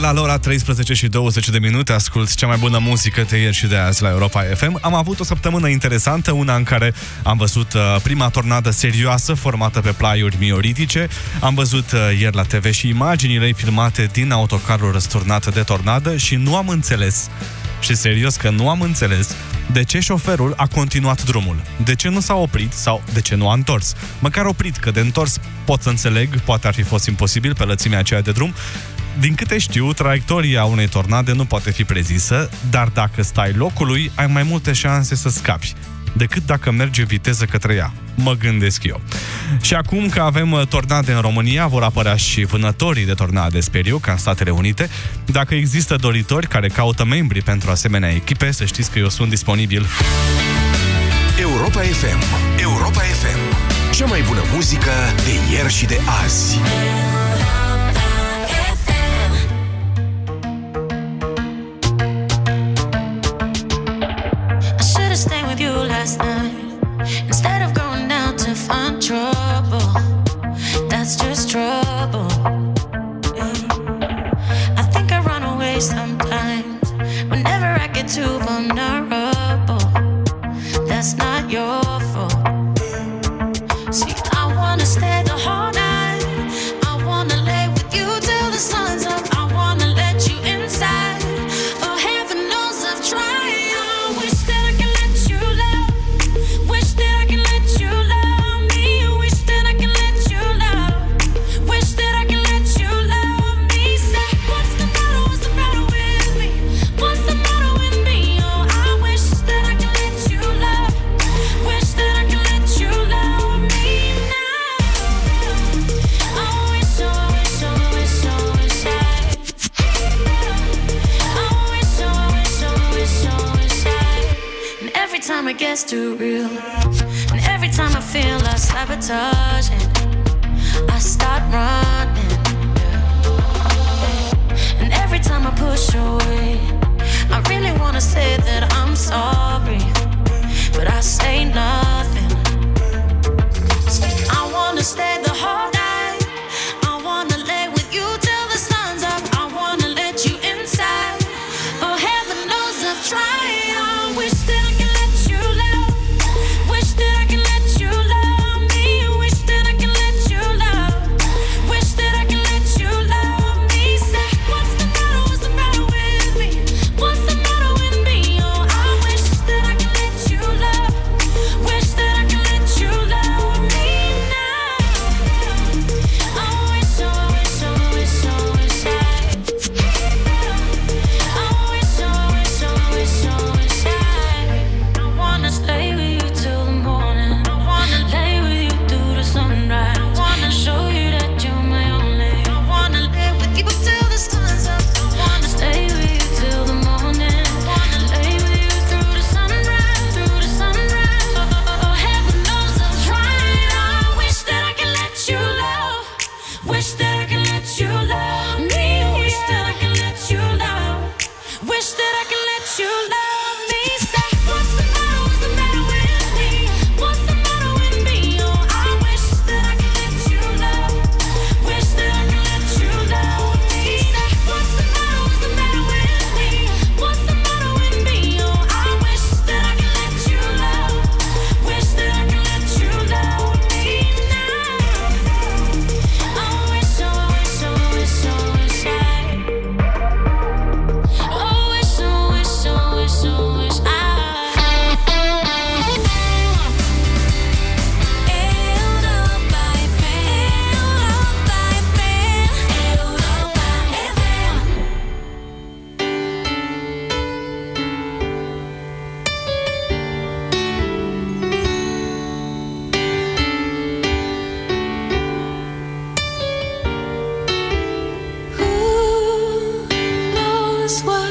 la ora 13 și 20 de minute ascult cea mai bună muzică de ieri și de azi la Europa FM. Am avut o săptămână interesantă, una în care am văzut uh, prima tornadă serioasă formată pe plaiuri mioritice. Am văzut uh, ieri la TV și imaginile filmate din autocarul răsturnat de tornadă și nu am înțeles și serios că nu am înțeles de ce șoferul a continuat drumul. De ce nu s-a oprit sau de ce nu a întors? Măcar oprit, că de întors pot să înțeleg, poate ar fi fost imposibil pe lățimea aceea de drum, din câte știu, traiectoria unei tornade nu poate fi prezisă, dar dacă stai locului, ai mai multe șanse să scapi decât dacă merge viteză către ea. Mă gândesc eu. Și acum că avem uh, tornade în România, vor apărea și vânătorii de tornade, sper eu, ca în Statele Unite. Dacă există doritori care caută membri pentru asemenea echipe, să știți că eu sunt disponibil. Europa FM. Europa FM. Cea mai bună muzică de ieri și de azi. this world.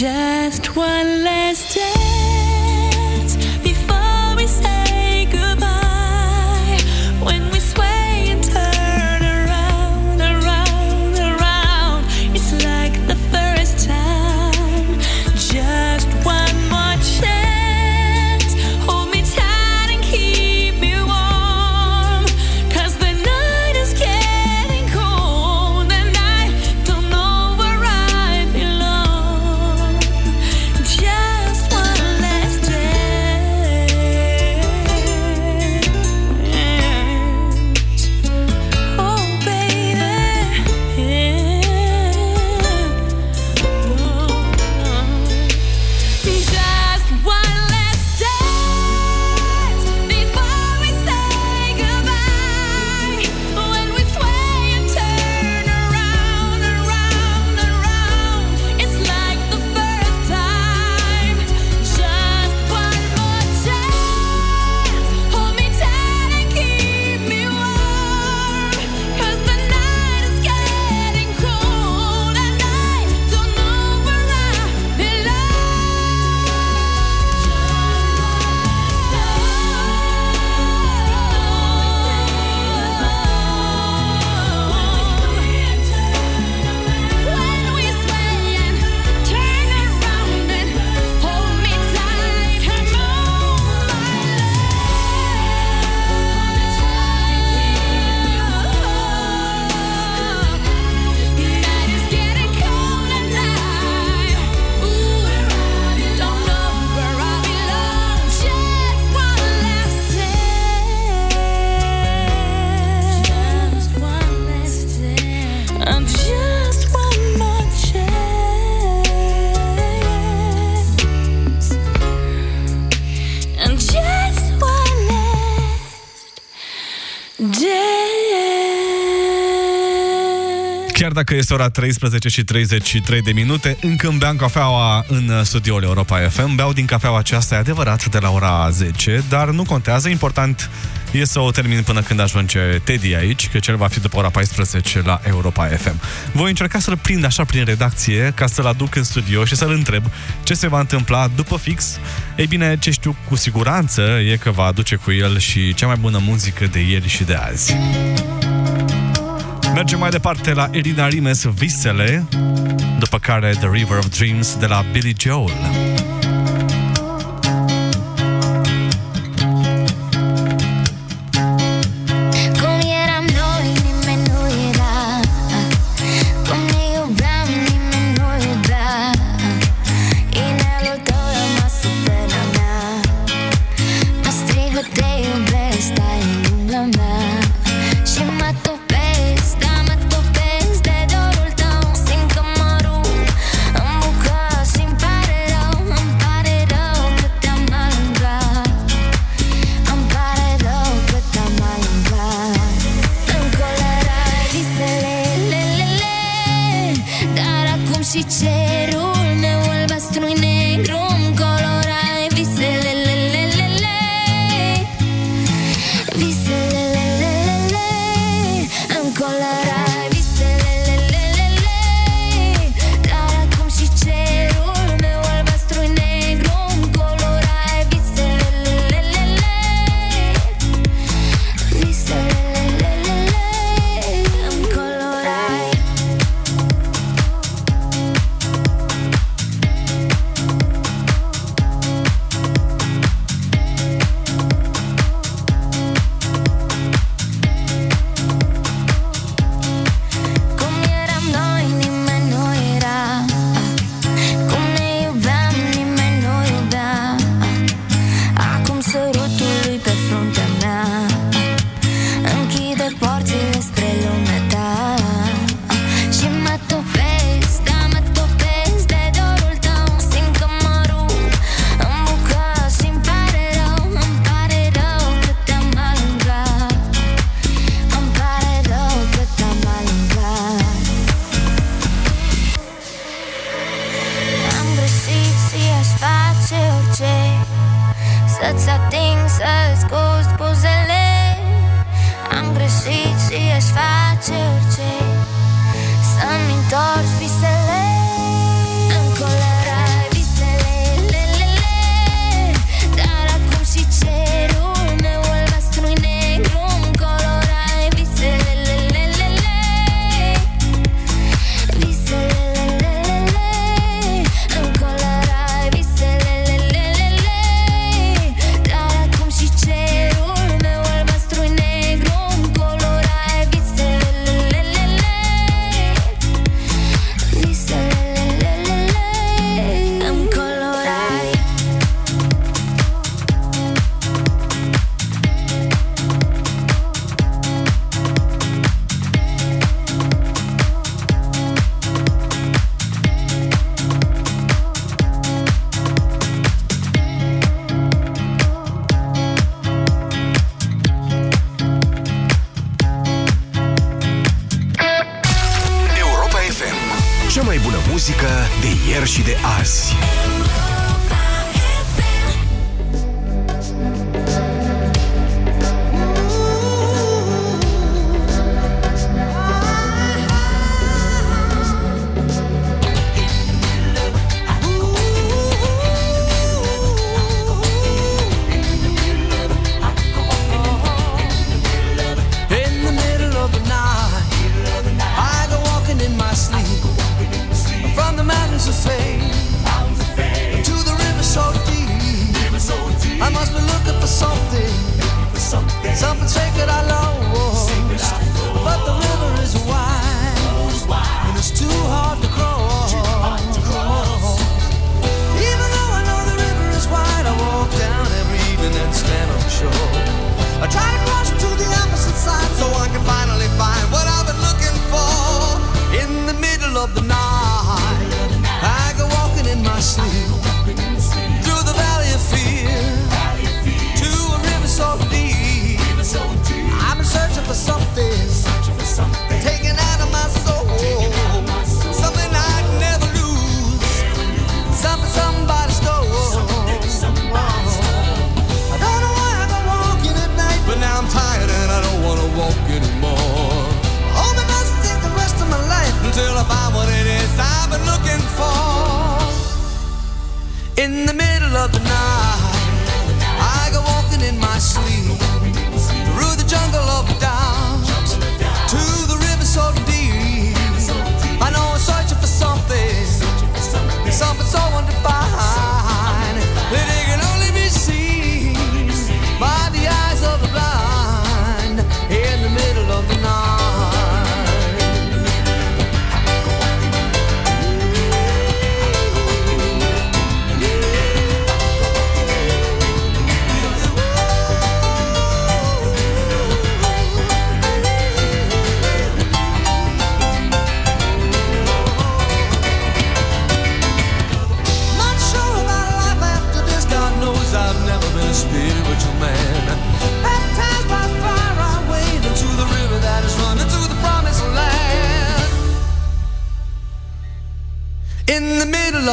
Just one last data este ora 13 și 33 de minute. Încă îmi beam cafeaua în studioul Europa FM. Beau din cafeaua aceasta, e adevărat, de la ora 10, dar nu contează. Important e să o termin până când ajunge Teddy aici, că cel va fi după ora 14 la Europa FM. Voi încerca să-l prind așa prin redacție, ca să-l aduc în studio și să-l întreb ce se va întâmpla după fix. Ei bine, ce știu cu siguranță e că va aduce cu el și cea mai bună muzică de ieri și de azi. Mergem mai departe la Irina Rimes, Visele, după care The River of Dreams de la Billy Joel.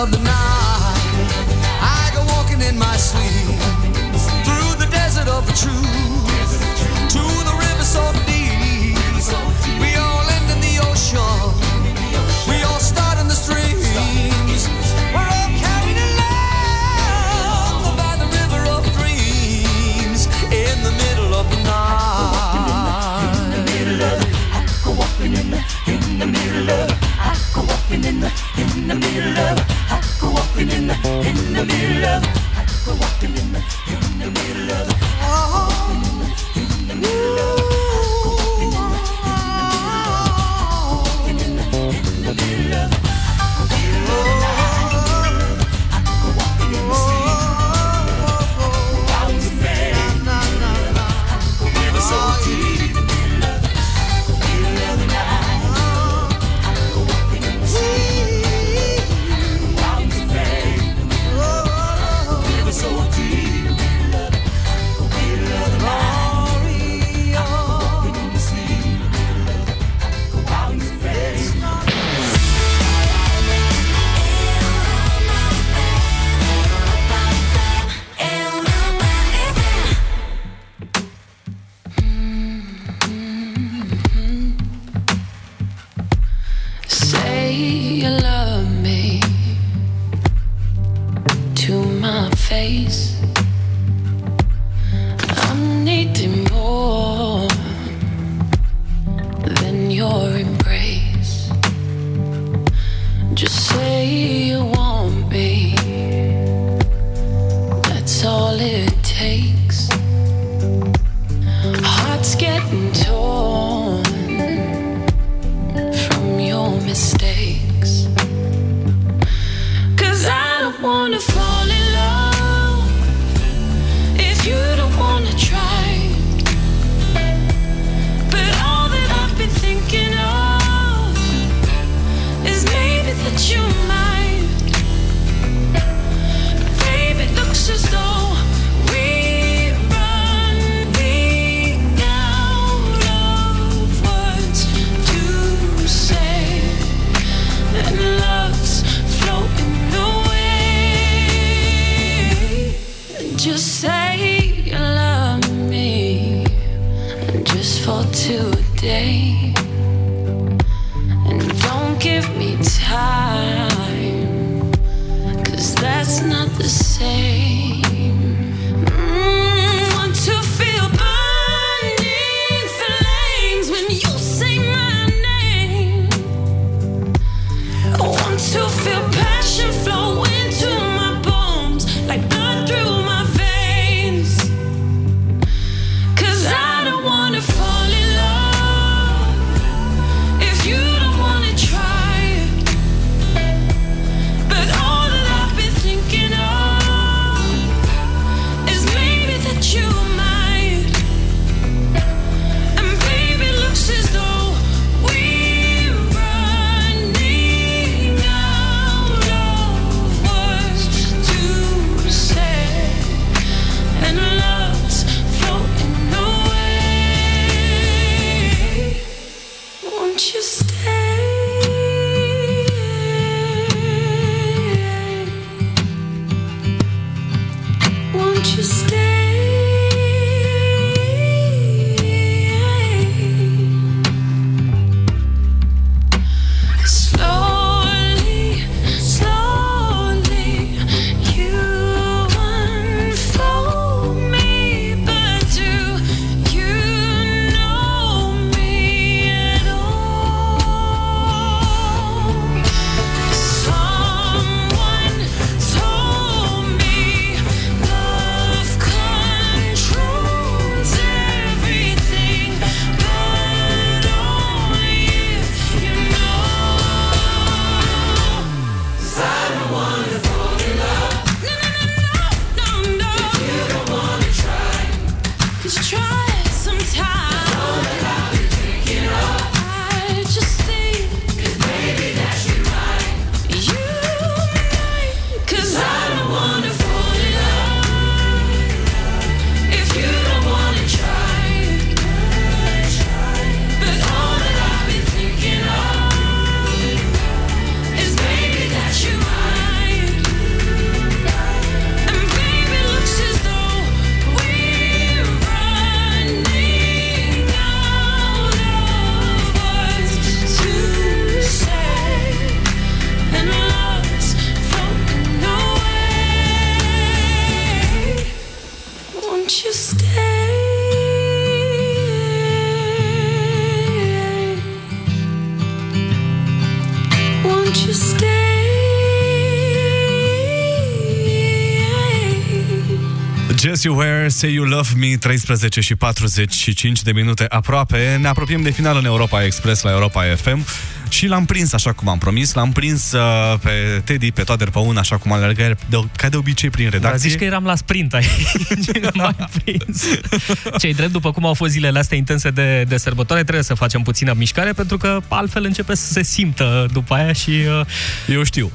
of the night. I go walking in my sleep through the desert of the truth. high. Jesse Ware, Say You Love Me, 13 și 45 de minute aproape. Ne apropiem de final în Europa Express la Europa FM și l-am prins așa cum am promis. L-am prins uh, pe Teddy, pe Toader Păun, așa cum alerga el de, ca de obicei prin Dar redacție. zici că eram la sprint aici. M-ai prins. Cei drept, după cum au fost zilele astea intense de, de sărbătoare, trebuie să facem puțină mișcare, pentru că altfel începe să se simtă după aia și uh, Eu știu.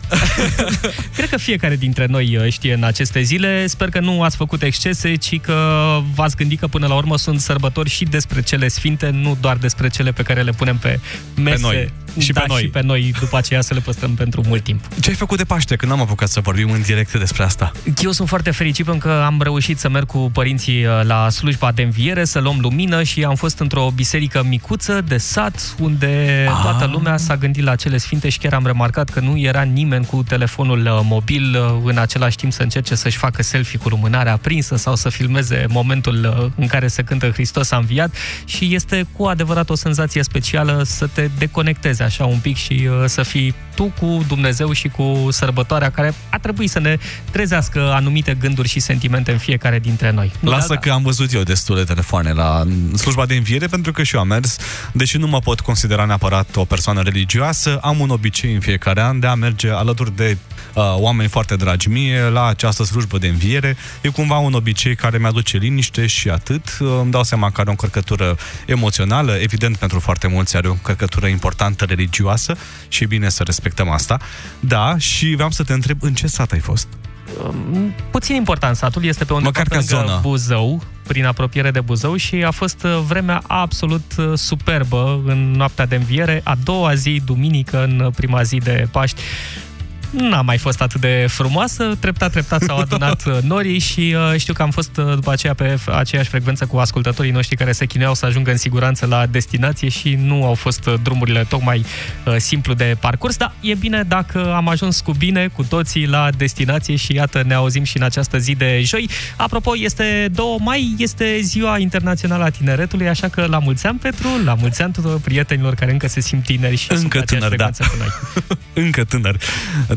cred că fiecare dintre noi uh, știe în aceste zile. Sper că nu ați făcut excese, ci că v-ați gândit că până la urmă sunt sărbători și despre cele sfinte, nu doar despre cele pe care le punem pe mese. noi. Și da, pe noi. și pe noi după aceea să le păstrăm pentru mult timp. Ce ai făcut de Paște? Că n-am apucat să vorbim în direct despre asta. Eu sunt foarte fericit pentru că am reușit să merg cu părinții uh, la slujba de înviere, să luăm lumină și am fost într-o biserică micuță de sat, unde Ah. toată lumea s-a gândit la cele sfinte și chiar am remarcat că nu era nimeni cu telefonul uh, mobil uh, în același timp să încerce să-și facă selfie cu lumânarea aprinsă sau să filmeze momentul uh, în care se cântă Hristos a înviat și este cu adevărat o senzație specială să te deconectezi așa un pic și uh, să fii tu cu Dumnezeu și cu sărbătoarea care a trebuit să ne trezească anumite gânduri și sentimente în fiecare dintre noi. Nu, Lasă da, că am văzut eu destule telefoane la slujba de înviere pentru că și eu am mers, deși nu mă pot considera neapărat o persoană religioasă, am un obicei în fiecare an de a merge alături de uh, oameni foarte dragi mie la această slujbă de înviere. E cumva un obicei care mi-aduce liniște și atât. Uh, Îmi dau seama că are o încărcătură emoțională, evident pentru foarte mulți are o încărcătură importantă religioasă și e bine să respectăm asta. Da, și vreau să te întreb în ce sat ai fost? Um, Puțin important satul, este pe undeva Măcar pe ca lângă zonă. Buzău, prin apropiere de Buzău și a fost uh, vremea absolut uh, superbă în noaptea de înviere, a doua zi, duminică, în uh, prima zi de Paști. N-a mai fost atât de frumoasă, treptat, treptat s-au adunat uh, norii și uh, știu că am fost uh, după aceea pe f- aceeași frecvență cu ascultătorii noștri care se chinuiau să ajungă în siguranță la destinație și nu au fost uh, drumurile tocmai uh, simplu de parcurs, dar e bine dacă am ajuns cu bine cu toții la destinație și iată ne auzim și în această zi de joi. Apropo, este 2 mai, este ziua internațională a tineretului, așa că la mulți ani, Petru, la mulți ani tuturor prietenilor care încă se simt tineri și sunt Încă pe aceeași tânăr, da. frecvență cu noi. Încă tânăr.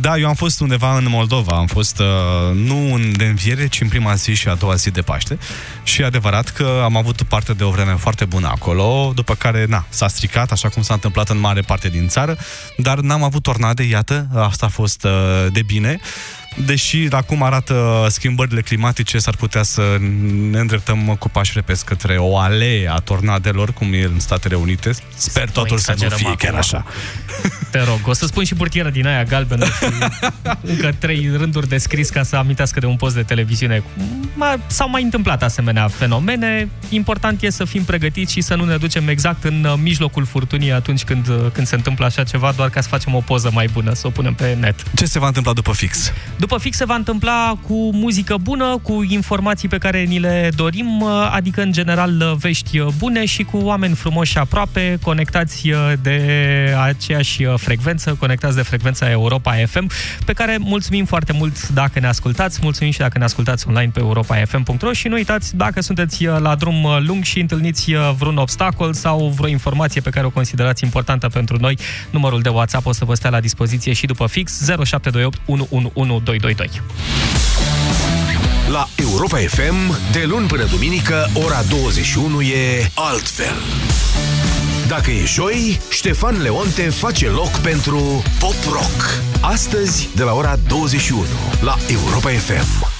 Da, eu am fost undeva în Moldova. Am fost uh, nu în de înviere, ci în prima zi și a doua zi de Paște. Și e adevărat că am avut parte de o vreme foarte bună acolo, după care, na, s-a stricat, așa cum s-a întâmplat în mare parte din țară, dar n-am avut tornade, iată, asta a fost uh, de bine. Deși, la cum arată schimbările climatice, s-ar putea să ne îndreptăm cu pași repezi către o alee a tornadelor, cum e în Statele Unite. Sper totul să nu exagerăm fie chiar acum. așa. Te rog, o să spun și burtieră din aia galbenă și încă trei rânduri de scris ca să amintească de un post de televiziune. Ma- S-au mai întâmplat asemenea fenomene. Important e să fim pregătiți și să nu ne ducem exact în uh, mijlocul furtunii atunci când, uh, când se întâmplă așa ceva, doar ca să facem o poză mai bună, să o punem pe net. Ce se va întâmpla după fix? După fix se va întâmpla cu muzică bună, cu informații pe care ni le dorim, uh, adică în general uh, vești uh, bune și cu oameni frumoși și aproape, conectați uh, de aceeași uh, frecvență, conectați de frecvența Europa FM, pe care mulțumim foarte mult dacă ne ascultați, mulțumim și dacă ne ascultați online pe europafm.ro și nu uitați, dacă sunteți uh, la drum uh, lung și întâlniți uh, vreun obstacol sau vreo informație pe care o considerați importantă pentru noi, numărul de WhatsApp o să vă stea la dispoziție și după fix 0728 111222. La Europa FM, de luni până duminică, ora 21 e altfel. Dacă e joi, Ștefan Leonte face loc pentru Pop Rock. Astăzi, de la ora 21, la Europa FM.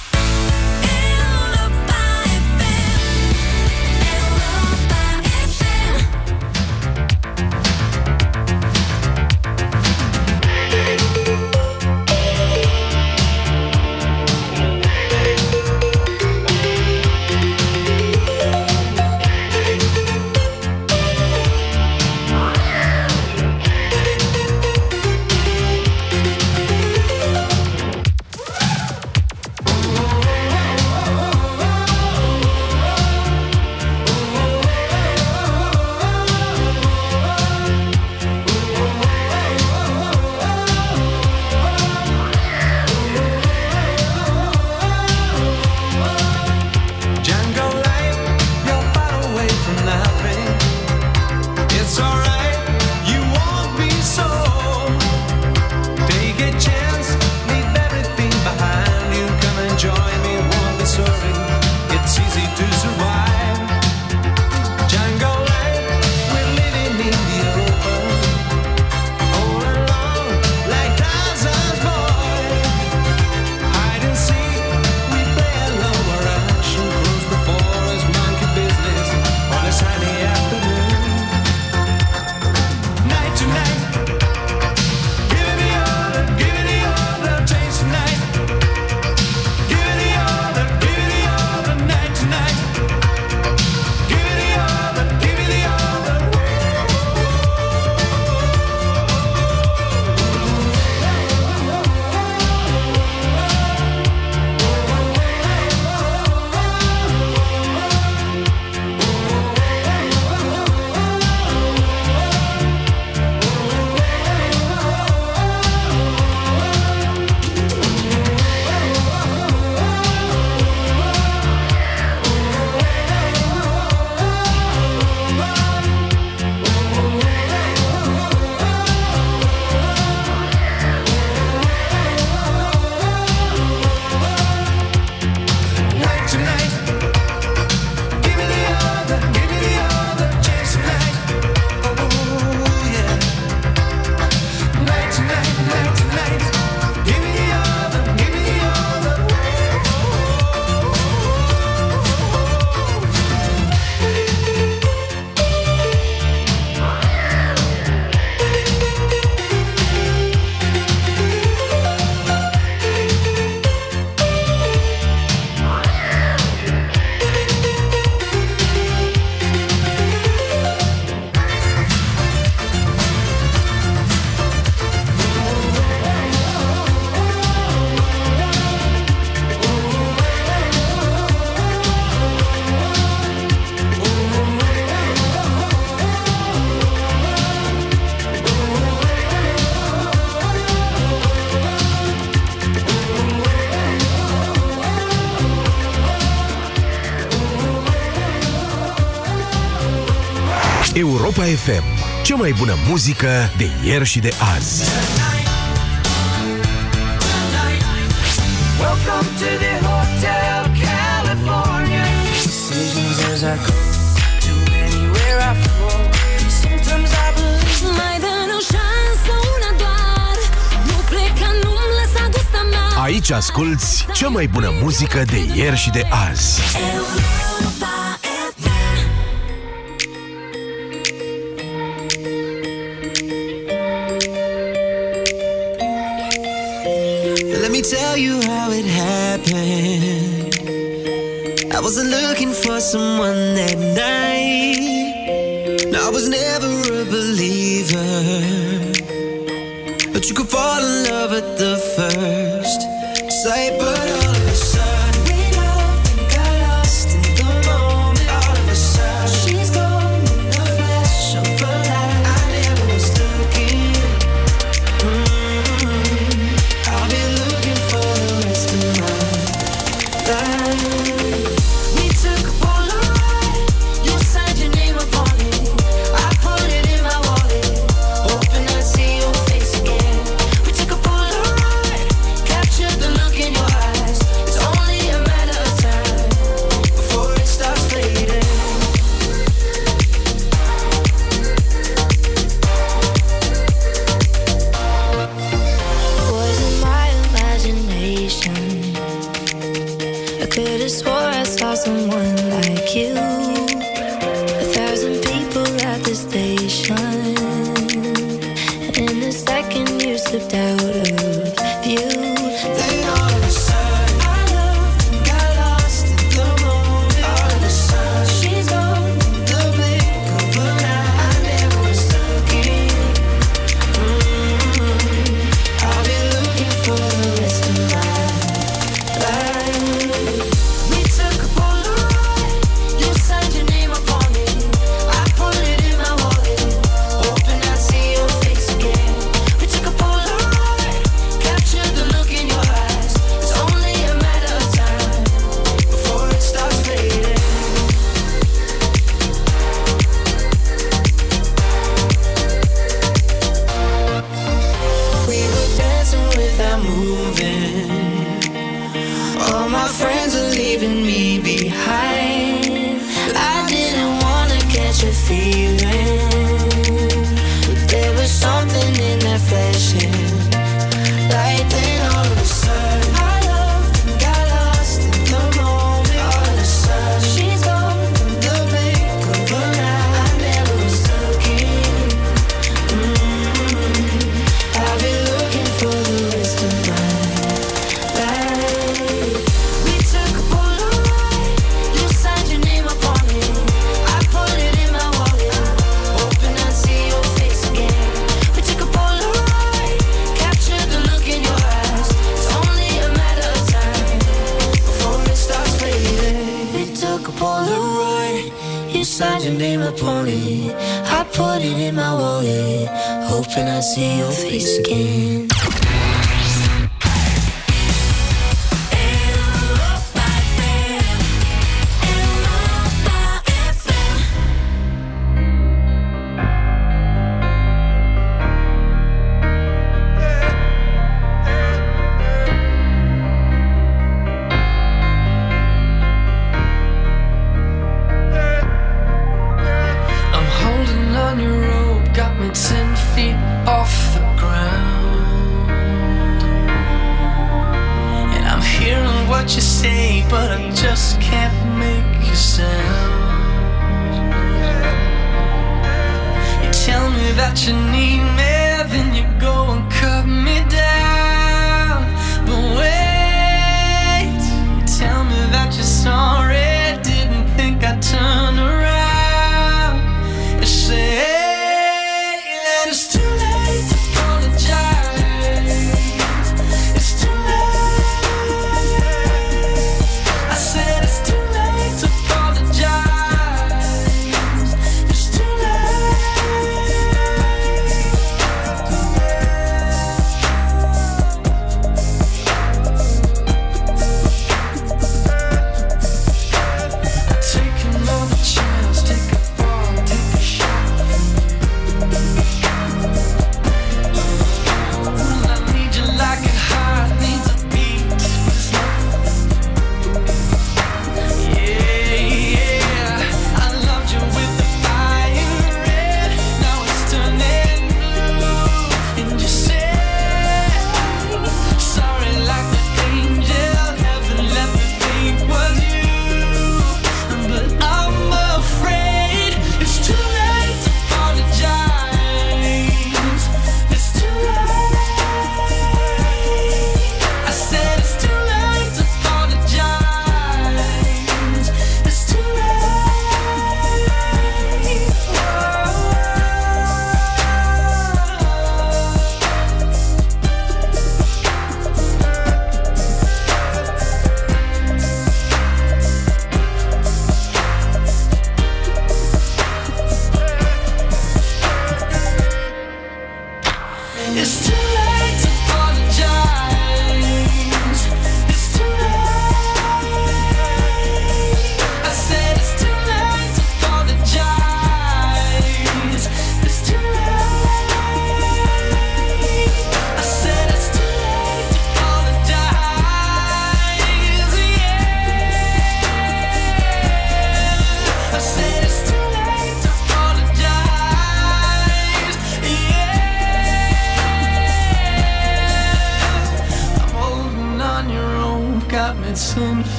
Europa FM. Cea mai bună muzică de ieri și de azi. Aici asculti cea mai bună muzică de ieri și de azi. Eu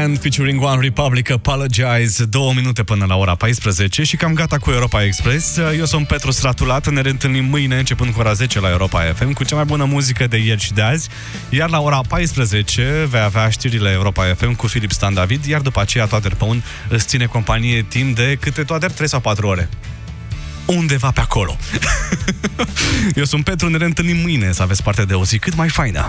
the Timbaland featuring One Republic Apologize Două minute până la ora 14 Și cam gata cu Europa Express Eu sunt Petru Stratulat Ne reîntâlnim mâine începând cu ora 10 la Europa FM Cu cea mai bună muzică de ieri și de azi Iar la ora 14 Vei avea știrile Europa FM cu Filip Stan David Iar după aceea toate pe un îți ține companie timp de câte toate 3 sau 4 ore undeva pe acolo. Eu sunt Petru, ne reîntâlnim mâine să aveți parte de o zi cât mai faină.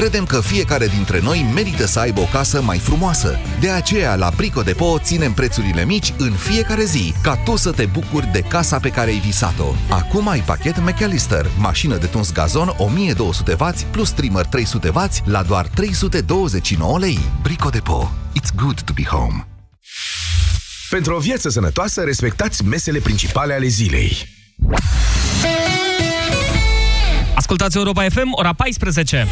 Credem că fiecare dintre noi merită să aibă o casă mai frumoasă. De aceea, la Brico Depo ținem prețurile mici în fiecare zi, ca tu să te bucuri de casa pe care ai visat-o. Acum ai pachet McAllister, mașină de tuns gazon 1200W plus trimmer 300W la doar 329 lei. Brico Depo. It's good to be home. Pentru o viață sănătoasă, respectați mesele principale ale zilei. Ascultați Europa FM, ora 14.